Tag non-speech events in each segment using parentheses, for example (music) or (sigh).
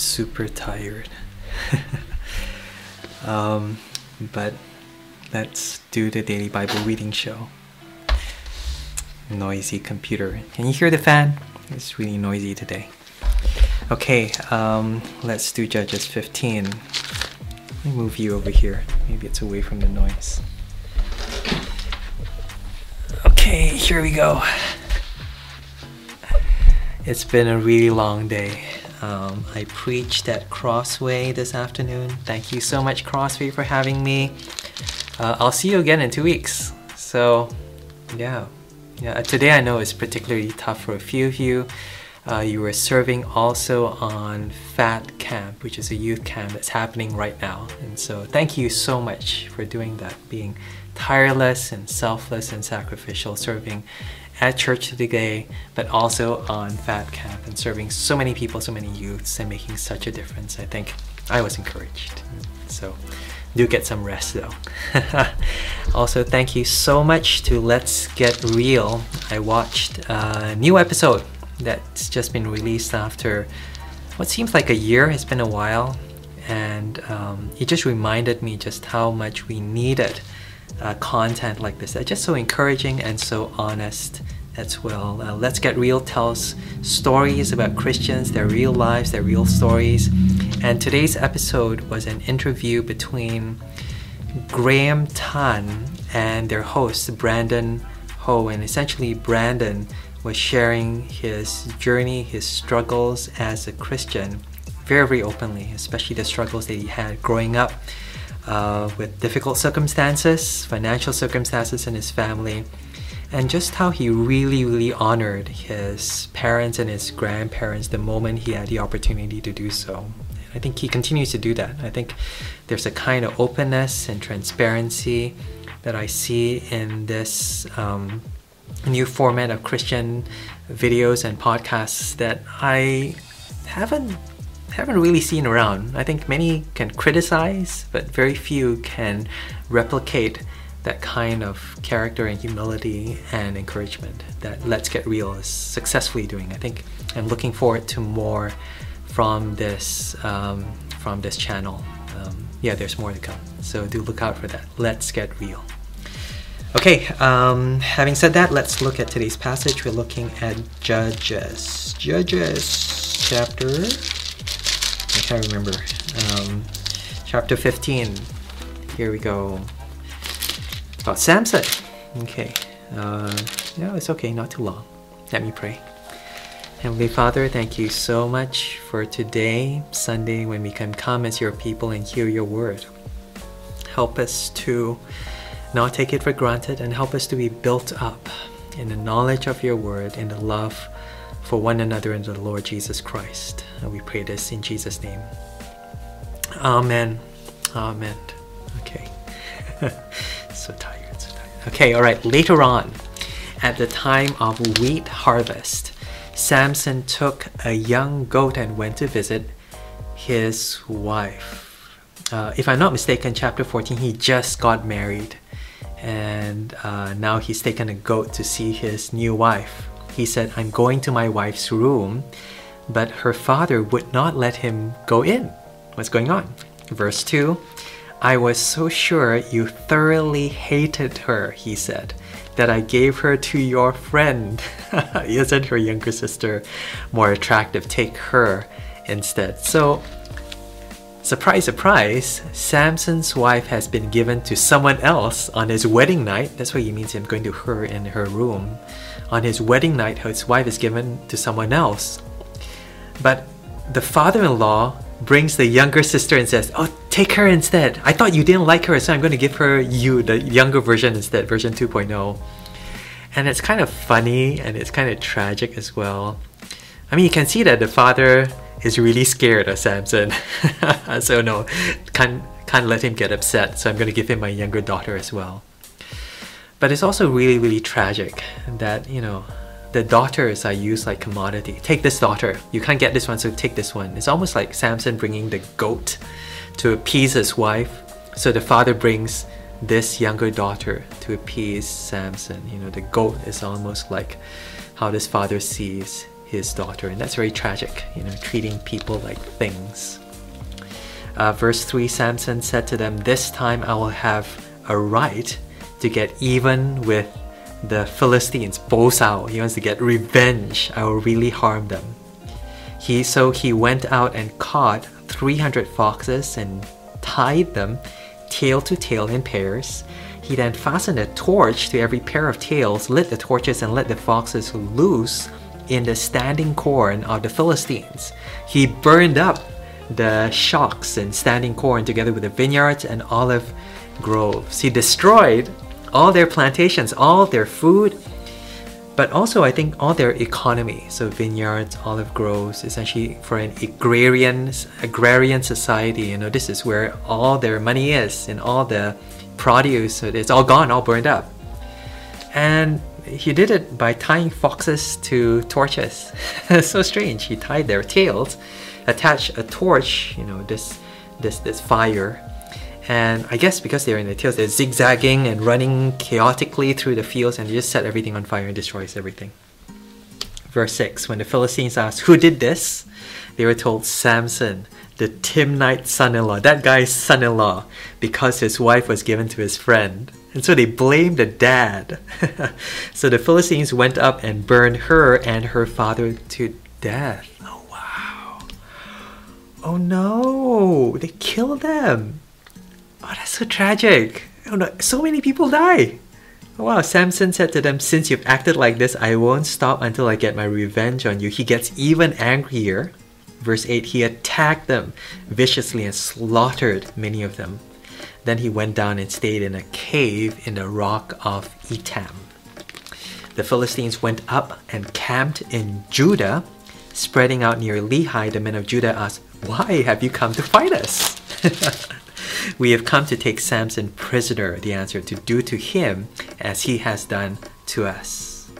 super tired. (laughs) um, but let's do the daily Bible reading show. Noisy computer. Can you hear the fan? It's really noisy today. Okay, um, let's do Judges 15. Let me move you over here. Maybe it's away from the noise. Okay, here we go. It's been a really long day. Um, I preached at Crossway this afternoon. Thank you so much, Crossway, for having me. Uh, I'll see you again in two weeks. So, yeah. Yeah, today I know is particularly tough for a few of you. Uh, you were serving also on Fat Camp, which is a youth camp that's happening right now. And so, thank you so much for doing that, being tireless and selfless and sacrificial, serving at church today, but also on Fat Camp and serving so many people, so many youths, and making such a difference. I think I was encouraged. So do get some rest though. (laughs) also, thank you so much to Let's Get Real. I watched a new episode that's just been released after what seems like a year. It's been a while, and um, it just reminded me just how much we needed uh, content like this. They're just so encouraging and so honest as well. Uh, Let's Get Real tells stories about Christians, their real lives, their real stories. And today's episode was an interview between Graham Tan and their host, Brandon Ho. And essentially, Brandon was sharing his journey, his struggles as a Christian very, very openly, especially the struggles that he had growing up uh, with difficult circumstances, financial circumstances in his family, and just how he really, really honored his parents and his grandparents the moment he had the opportunity to do so. I think he continues to do that. I think there's a kind of openness and transparency that I see in this um, new format of Christian videos and podcasts that I haven't haven't really seen around. I think many can criticize, but very few can replicate that kind of character and humility and encouragement that Let's Get Real is successfully doing. I think I'm looking forward to more from this um, from this channel. Um, yeah, there's more to come, so do look out for that. Let's Get Real. Okay, um, having said that, let's look at today's passage. We're looking at Judges. Judges chapter I can't remember. Um, chapter 15. Here we go. About Samson. Okay. Uh, no, it's okay, not too long. Let me pray. Heavenly Father, thank you so much for today, Sunday, when we can come as your people and hear your word. Help us to not take it for granted and help us to be built up in the knowledge of your word, in the love for one another in the Lord Jesus Christ. And we pray this in Jesus' name. Amen. Amen. Okay. (laughs) Okay, all right. Later on, at the time of wheat harvest, Samson took a young goat and went to visit his wife. Uh, if I'm not mistaken, chapter 14, he just got married. And uh, now he's taken a goat to see his new wife. He said, I'm going to my wife's room, but her father would not let him go in. What's going on? Verse 2 I was so sure you thoroughly hated her, he said, that I gave her to your friend. (laughs) Isn't her younger sister more attractive? Take her instead. So, surprise, surprise, Samson's wife has been given to someone else on his wedding night. That's what he means him going to her in her room on his wedding night, his wife is given to someone else. But the father in law brings the younger sister and says, Oh, take her instead. I thought you didn't like her, so I'm going to give her you, the younger version instead, version 2.0. And it's kind of funny and it's kind of tragic as well. I mean, you can see that the father is really scared of Samson. (laughs) so, no, can't, can't let him get upset, so I'm going to give him my younger daughter as well. But it's also really, really tragic that, you know, the daughters are used like commodity. Take this daughter. You can't get this one, so take this one. It's almost like Samson bringing the goat to appease his wife. So the father brings this younger daughter to appease Samson. You know, the goat is almost like how this father sees his daughter. And that's very tragic, you know, treating people like things. Uh, verse 3 Samson said to them, This time I will have a right to get even with the Philistines. 報仇, he wants to get revenge. I will really harm them. He so he went out and caught 300 foxes and tied them tail to tail in pairs. He then fastened a torch to every pair of tails, lit the torches, and let the foxes loose in the standing corn of the Philistines. He burned up the shocks and standing corn together with the vineyards and olive groves. He destroyed all their plantations, all their food, but also I think all their economy. So vineyards, olive groves, essentially for an agrarian agrarian society. You know, this is where all their money is and all the produce. It's all gone, all burned up. And he did it by tying foxes to torches. (laughs) so strange. He tied their tails, attached a torch. You know, this this this fire and I guess because they're in the tails, they're zigzagging and running chaotically through the fields and they just set everything on fire and destroys everything. Verse 6 When the Philistines asked, Who did this? They were told, Samson, the Timnite son in law, that guy's son in law, because his wife was given to his friend. And so they blamed the dad. (laughs) so the Philistines went up and burned her and her father to death. Oh, wow. Oh no, they killed them. Oh, that's so tragic. Oh, no, so many people die. Oh, wow, Samson said to them, Since you've acted like this, I won't stop until I get my revenge on you. He gets even angrier. Verse 8 He attacked them viciously and slaughtered many of them. Then he went down and stayed in a cave in the rock of Etam. The Philistines went up and camped in Judah, spreading out near Lehi. The men of Judah asked, Why have you come to fight us? (laughs) We have come to take Samson prisoner, the answer, to do to him as he has done to us.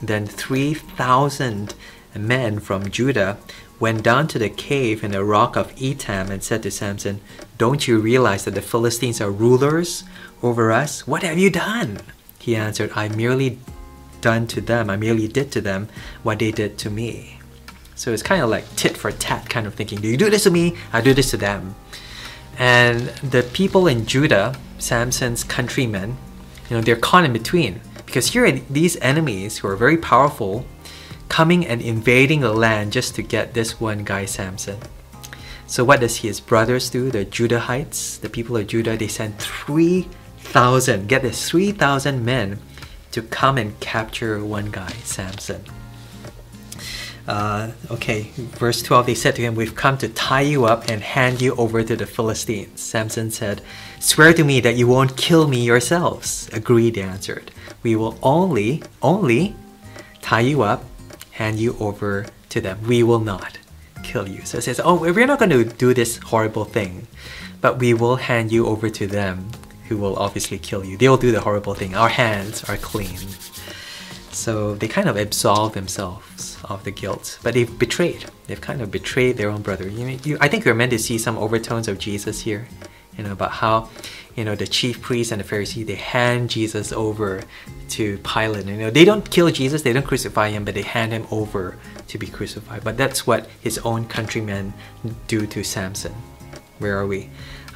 Then 3,000 men from Judah went down to the cave in the rock of Etam and said to Samson, Don't you realize that the Philistines are rulers over us? What have you done? He answered, I merely done to them, I merely did to them what they did to me. So it's kind of like tit for tat kind of thinking. Do you do this to me? I do this to them. And the people in Judah, Samson's countrymen, you know, they're caught in between. Because here are these enemies who are very powerful coming and invading the land just to get this one guy, Samson. So what does his brothers do? The Judahites, the people of Judah, they send 3,000, get this, 3,000 men to come and capture one guy, Samson. Uh, okay, verse 12 they said to him, We've come to tie you up and hand you over to the Philistines. Samson said, Swear to me that you won't kill me yourselves. Agreed, they answered. We will only, only tie you up, hand you over to them. We will not kill you. So it says, Oh, we're not going to do this horrible thing, but we will hand you over to them who will obviously kill you. They will do the horrible thing. Our hands are clean. So they kind of absolve themselves of the guilt, but they've betrayed. They've kind of betrayed their own brother. You, you, I think we're meant to see some overtones of Jesus here, you know, about how, you know, the chief priests and the Pharisees they hand Jesus over to Pilate. You know, they don't kill Jesus, they don't crucify him, but they hand him over to be crucified. But that's what his own countrymen do to Samson. Where are we?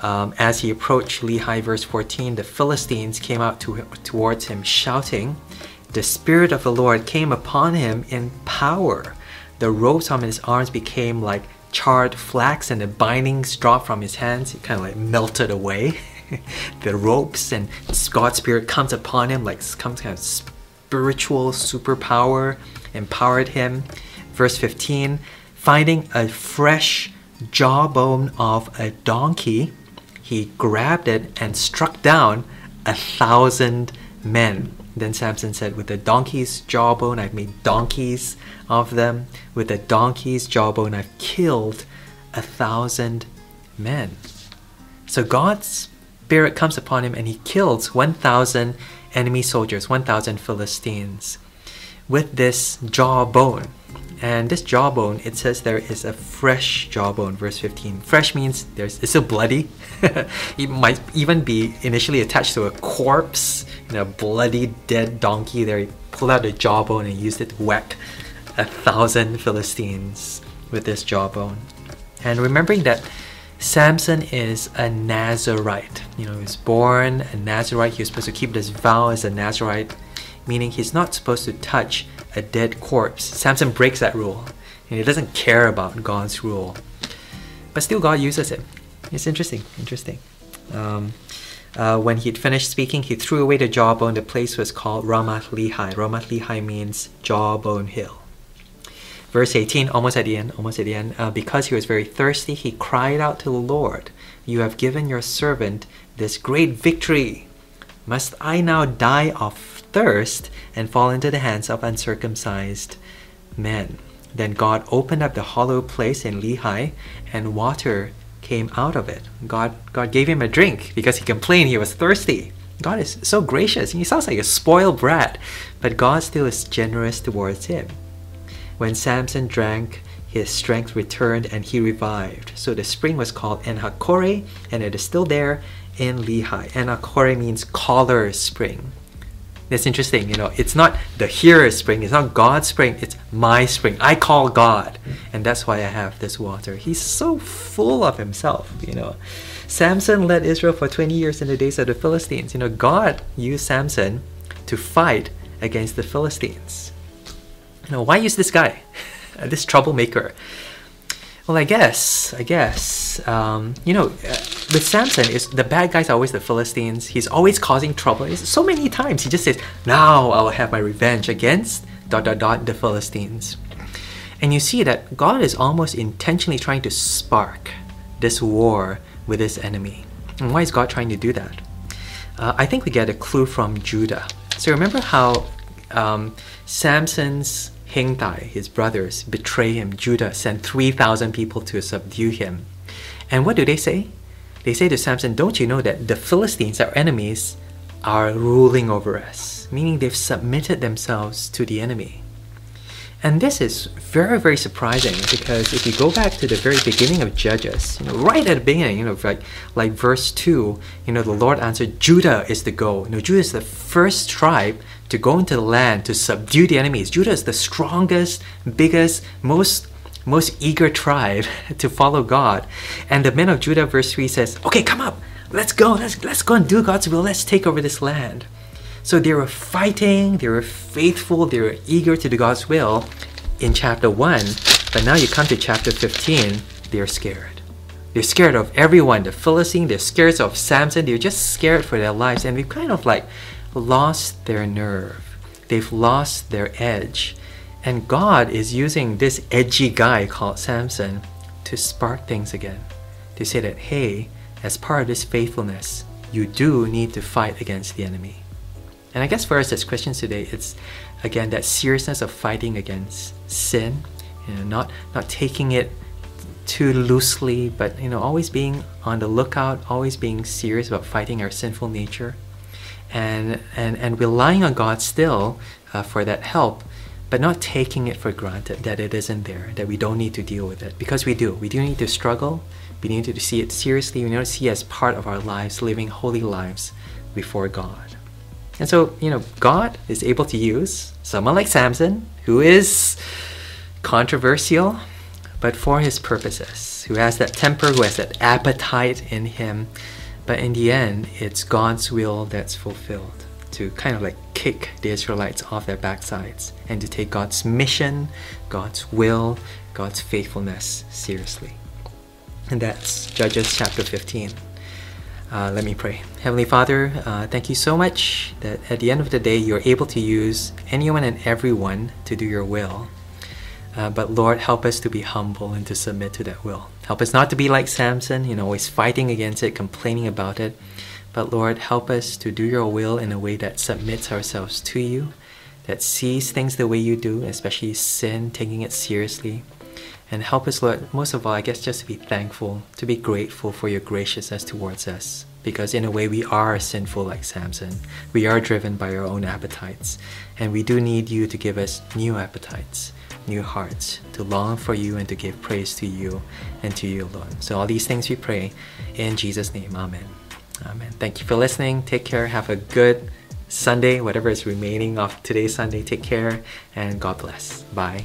Um, as he approached Lehi, verse 14, the Philistines came out to, towards him, shouting the Spirit of the Lord came upon him in power. The ropes on his arms became like charred flax, and the bindings dropped from his hands. It kind of like melted away. (laughs) the ropes and God's Spirit comes upon him like some kind of spiritual superpower, empowered him. Verse 15 Finding a fresh jawbone of a donkey, he grabbed it and struck down a thousand men. Then Samson said, With the donkey's jawbone, I've made donkeys of them. With the donkey's jawbone, I've killed a thousand men. So God's spirit comes upon him and he kills 1,000 enemy soldiers, 1,000 Philistines with this jawbone. And this jawbone, it says there is a fresh jawbone, verse 15. Fresh means there's it's still bloody. (laughs) it might even be initially attached to a corpse, you know, a bloody dead donkey there. He pulled out the jawbone and used it to whack a thousand Philistines with this jawbone. And remembering that Samson is a Nazarite. You know, he was born a Nazarite. He was supposed to keep this vow as a Nazarite, meaning he's not supposed to touch a dead corpse. Samson breaks that rule, and he doesn't care about God's rule. But still, God uses him. It's interesting, interesting. Um, uh, when he'd finished speaking, he threw away the jawbone. The place was called Ramath Lehi. Ramath Lehi means jawbone hill. Verse 18, almost at the end, almost at the end. Uh, because he was very thirsty, he cried out to the Lord, You have given your servant this great victory. Must I now die of thirst and fall into the hands of uncircumcised men? Then God opened up the hollow place in Lehi, and water came out of it. God, God gave him a drink because he complained he was thirsty. God is so gracious. He sounds like a spoiled brat, but God still is generous towards him. When Samson drank, his strength returned and he revived. So the spring was called En-hakkore, and it is still there in Lehi. En-hakkore means caller spring. That's interesting, you know, it's not the hearer's spring, it's not God's spring, it's my spring. I call God, and that's why I have this water. He's so full of himself, you know. Samson led Israel for 20 years in the days of the Philistines. You know, God used Samson to fight against the Philistines. You know, why use this guy, (laughs) this troublemaker? Well, I guess, I guess, um, you know, uh, with Samson, is the bad guys always the Philistines. He's always causing trouble. It's so many times he just says, "Now I will have my revenge against dot dot dot the Philistines," and you see that God is almost intentionally trying to spark this war with his enemy. And why is God trying to do that? Uh, I think we get a clue from Judah. So remember how um, Samson's Hengtai, his brothers, betray him. Judah sent 3,000 people to subdue him. And what do they say? They say to Samson, Don't you know that the Philistines, our enemies, are ruling over us? Meaning they've submitted themselves to the enemy. And this is very, very surprising because if you go back to the very beginning of Judges, you know, right at the beginning, you know, like like verse two, you know, the Lord answered, Judah is the goal. You know, Judah is the first tribe to go into the land to subdue the enemies. Judah is the strongest, biggest, most most eager tribe (laughs) to follow God. And the men of Judah, verse 3 says, Okay, come up, let's go, let's let's go and do God's will, let's take over this land. So they were fighting, they were faithful, they were eager to do God's will in chapter 1. But now you come to chapter 15, they're scared. They're scared of everyone. The Philistine, they're scared of Samson, they're just scared for their lives. And they've kind of like lost their nerve. They've lost their edge. And God is using this edgy guy called Samson to spark things again. To say that, hey, as part of this faithfulness, you do need to fight against the enemy. And I guess for us as Christians today, it's again that seriousness of fighting against sin, you know, not not taking it too loosely, but you know, always being on the lookout, always being serious about fighting our sinful nature and, and, and relying on God still uh, for that help, but not taking it for granted that it isn't there, that we don't need to deal with it. Because we do. We do need to struggle. We need to see it seriously. We need to see it as part of our lives, living holy lives before God. And so, you know, God is able to use someone like Samson, who is controversial, but for his purposes, who has that temper, who has that appetite in him but in the end, it's God's will that's fulfilled to kind of like kick the Israelites off their backsides and to take God's mission, God's will, God's faithfulness seriously. And that's Judges chapter 15. Uh, let me pray. Heavenly Father, uh, thank you so much that at the end of the day, you're able to use anyone and everyone to do your will. Uh, but Lord, help us to be humble and to submit to that will. Help us not to be like Samson, you know, always fighting against it, complaining about it. But Lord, help us to do your will in a way that submits ourselves to you, that sees things the way you do, especially sin, taking it seriously. And help us, Lord, most of all, I guess just to be thankful, to be grateful for your graciousness towards us. Because in a way, we are sinful like Samson. We are driven by our own appetites. And we do need you to give us new appetites new hearts to long for you and to give praise to you and to you alone. So, all these things we pray in Jesus' name. Amen. Amen. Thank you for listening. Take care. Have a good Sunday, whatever is remaining of today's Sunday. Take care and God bless. Bye.